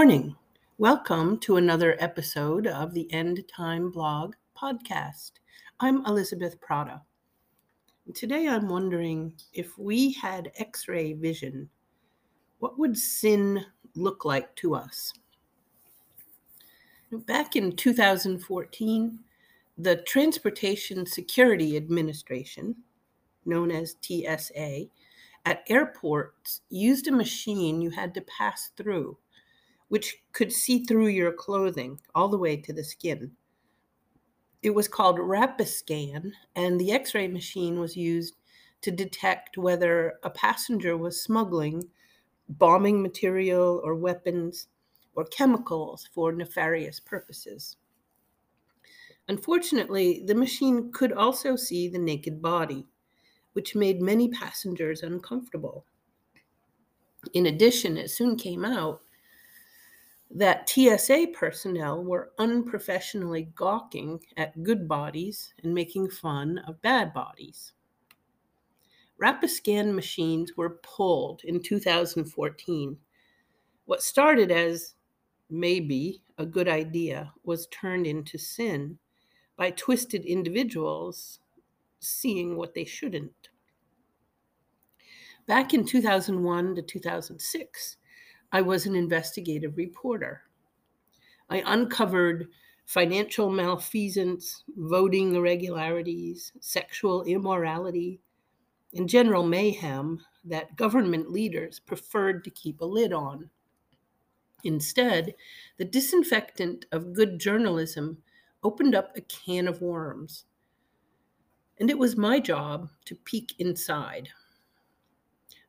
morning. Welcome to another episode of the End Time Blog podcast. I'm Elizabeth Prata. Today I'm wondering if we had x ray vision, what would sin look like to us? Back in 2014, the Transportation Security Administration, known as TSA, at airports used a machine you had to pass through which could see through your clothing all the way to the skin. It was called Rapiscan, and the x ray machine was used to detect whether a passenger was smuggling bombing material or weapons or chemicals for nefarious purposes. Unfortunately, the machine could also see the naked body, which made many passengers uncomfortable. In addition, it soon came out that TSA personnel were unprofessionally gawking at good bodies and making fun of bad bodies. Rapiscan machines were pulled in 2014. What started as maybe a good idea was turned into sin by twisted individuals seeing what they shouldn't. Back in 2001 to 2006, I was an investigative reporter. I uncovered financial malfeasance, voting irregularities, sexual immorality, and general mayhem that government leaders preferred to keep a lid on. Instead, the disinfectant of good journalism opened up a can of worms. And it was my job to peek inside.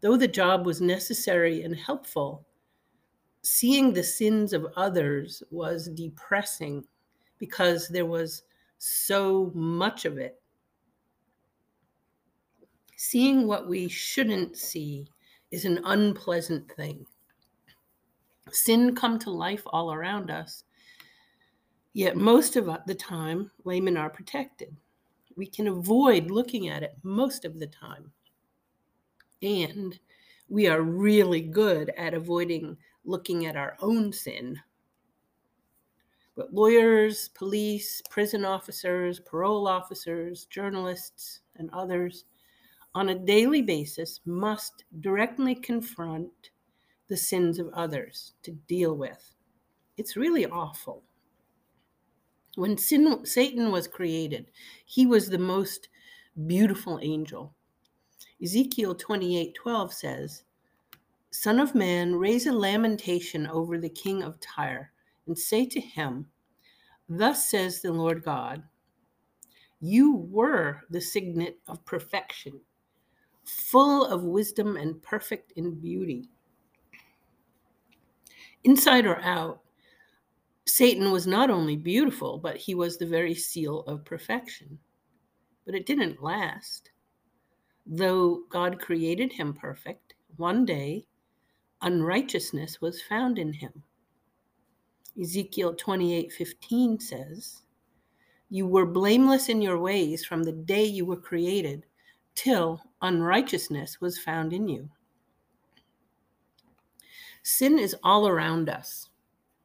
Though the job was necessary and helpful, seeing the sins of others was depressing because there was so much of it. Seeing what we shouldn't see is an unpleasant thing. Sin come to life all around us, yet most of the time laymen are protected. We can avoid looking at it most of the time. And we are really good at avoiding looking at our own sin. But lawyers, police, prison officers, parole officers, journalists, and others on a daily basis must directly confront the sins of others to deal with. It's really awful. When sin, Satan was created, he was the most beautiful angel. Ezekiel 28:12 says, Son of man, raise a lamentation over the king of Tyre, and say to him, Thus says the Lord God, You were the signet of perfection, full of wisdom and perfect in beauty. Inside or out, Satan was not only beautiful, but he was the very seal of perfection. But it didn't last. Though God created him perfect, one day unrighteousness was found in him. Ezekiel 28:15 says, "You were blameless in your ways from the day you were created till unrighteousness was found in you." Sin is all around us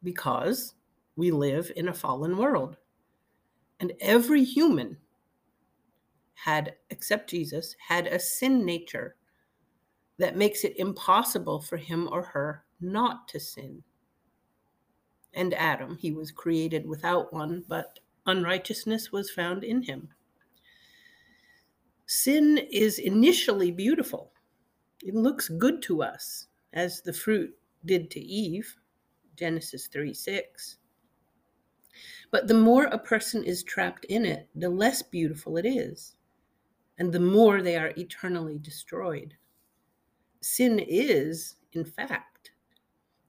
because we live in a fallen world. And every human had except Jesus had a sin nature that makes it impossible for him or her not to sin. And Adam, he was created without one, but unrighteousness was found in him. Sin is initially beautiful. It looks good to us, as the fruit did to Eve, Genesis 3 6. But the more a person is trapped in it, the less beautiful it is, and the more they are eternally destroyed sin is, in fact,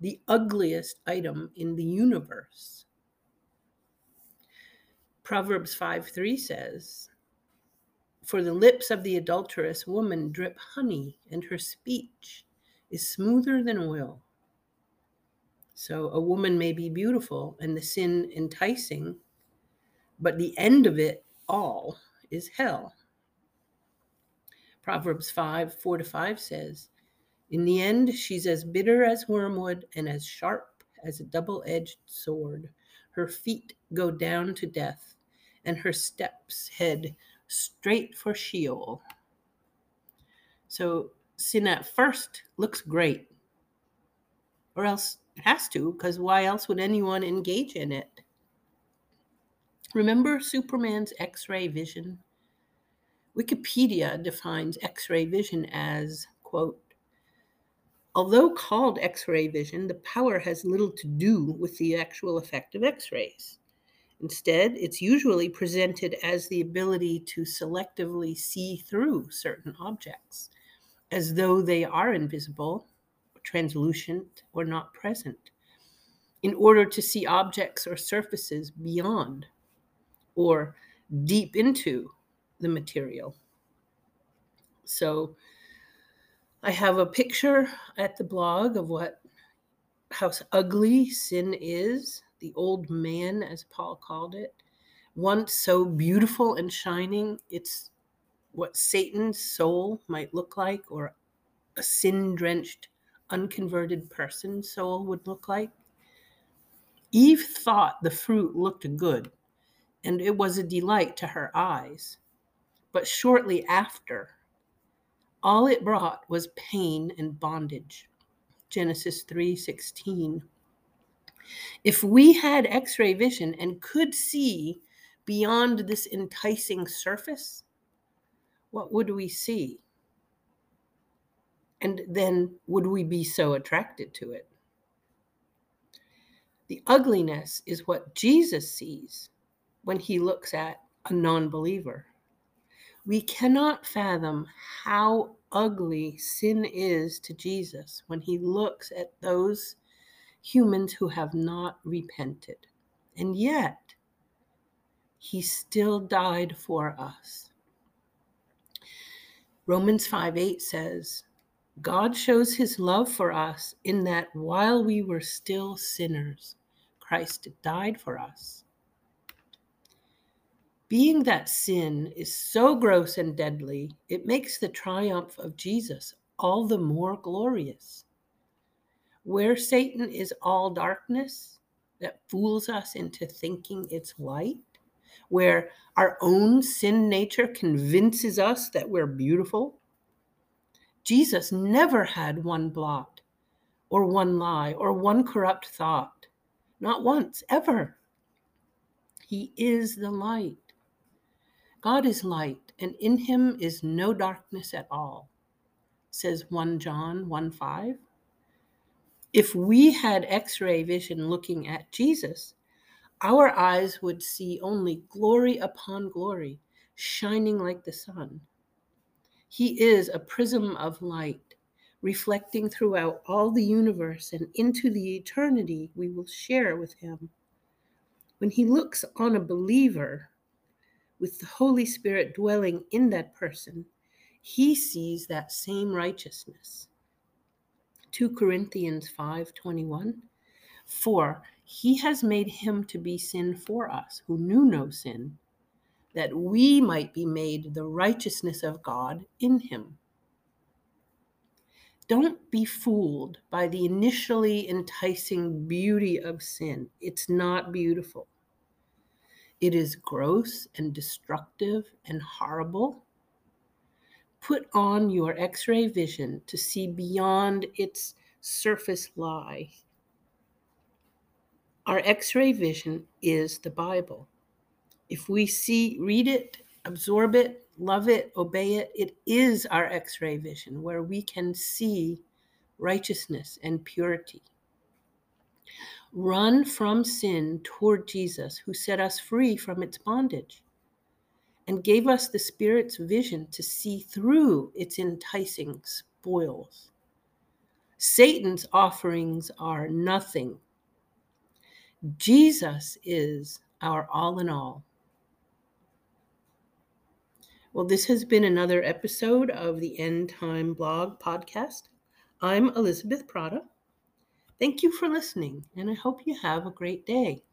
the ugliest item in the universe. Proverbs 5 3 says, For the lips of the adulterous woman drip honey, and her speech is smoother than oil. So a woman may be beautiful and the sin enticing, but the end of it all is hell. Proverbs 5 4 to 5 says, in the end, she's as bitter as wormwood and as sharp as a double edged sword. Her feet go down to death, and her steps head straight for Sheol. So sin at first looks great, or else it has to, because why else would anyone engage in it? Remember Superman's X ray vision? Wikipedia defines X ray vision as, quote, Although called X ray vision, the power has little to do with the actual effect of X rays. Instead, it's usually presented as the ability to selectively see through certain objects, as though they are invisible, translucent, or not present, in order to see objects or surfaces beyond or deep into the material. So, I have a picture at the blog of what how ugly sin is, the old man, as Paul called it. Once so beautiful and shining, it's what Satan's soul might look like, or a sin drenched, unconverted person's soul would look like. Eve thought the fruit looked good, and it was a delight to her eyes. But shortly after, all it brought was pain and bondage. Genesis 3:16. If we had x-ray vision and could see beyond this enticing surface, what would we see? And then would we be so attracted to it? The ugliness is what Jesus sees when he looks at a non believer. We cannot fathom how ugly sin is to Jesus when he looks at those humans who have not repented. And yet, he still died for us. Romans 5 8 says, God shows his love for us in that while we were still sinners, Christ died for us. Being that sin is so gross and deadly, it makes the triumph of Jesus all the more glorious. Where Satan is all darkness that fools us into thinking it's light, where our own sin nature convinces us that we're beautiful, Jesus never had one blot or one lie or one corrupt thought. Not once, ever. He is the light. God is light, and in him is no darkness at all, says 1 John 1 5. If we had x ray vision looking at Jesus, our eyes would see only glory upon glory, shining like the sun. He is a prism of light, reflecting throughout all the universe and into the eternity we will share with him. When he looks on a believer, with the Holy Spirit dwelling in that person, he sees that same righteousness. 2 Corinthians 5:21 For he has made him to be sin for us who knew no sin that we might be made the righteousness of God in him. Don't be fooled by the initially enticing beauty of sin. It's not beautiful. It is gross and destructive and horrible. Put on your x ray vision to see beyond its surface lie. Our x ray vision is the Bible. If we see, read it, absorb it, love it, obey it, it is our x ray vision where we can see righteousness and purity. Run from sin toward Jesus, who set us free from its bondage and gave us the Spirit's vision to see through its enticing spoils. Satan's offerings are nothing. Jesus is our all in all. Well, this has been another episode of the End Time Blog podcast. I'm Elizabeth Prata. Thank you for listening, and I hope you have a great day.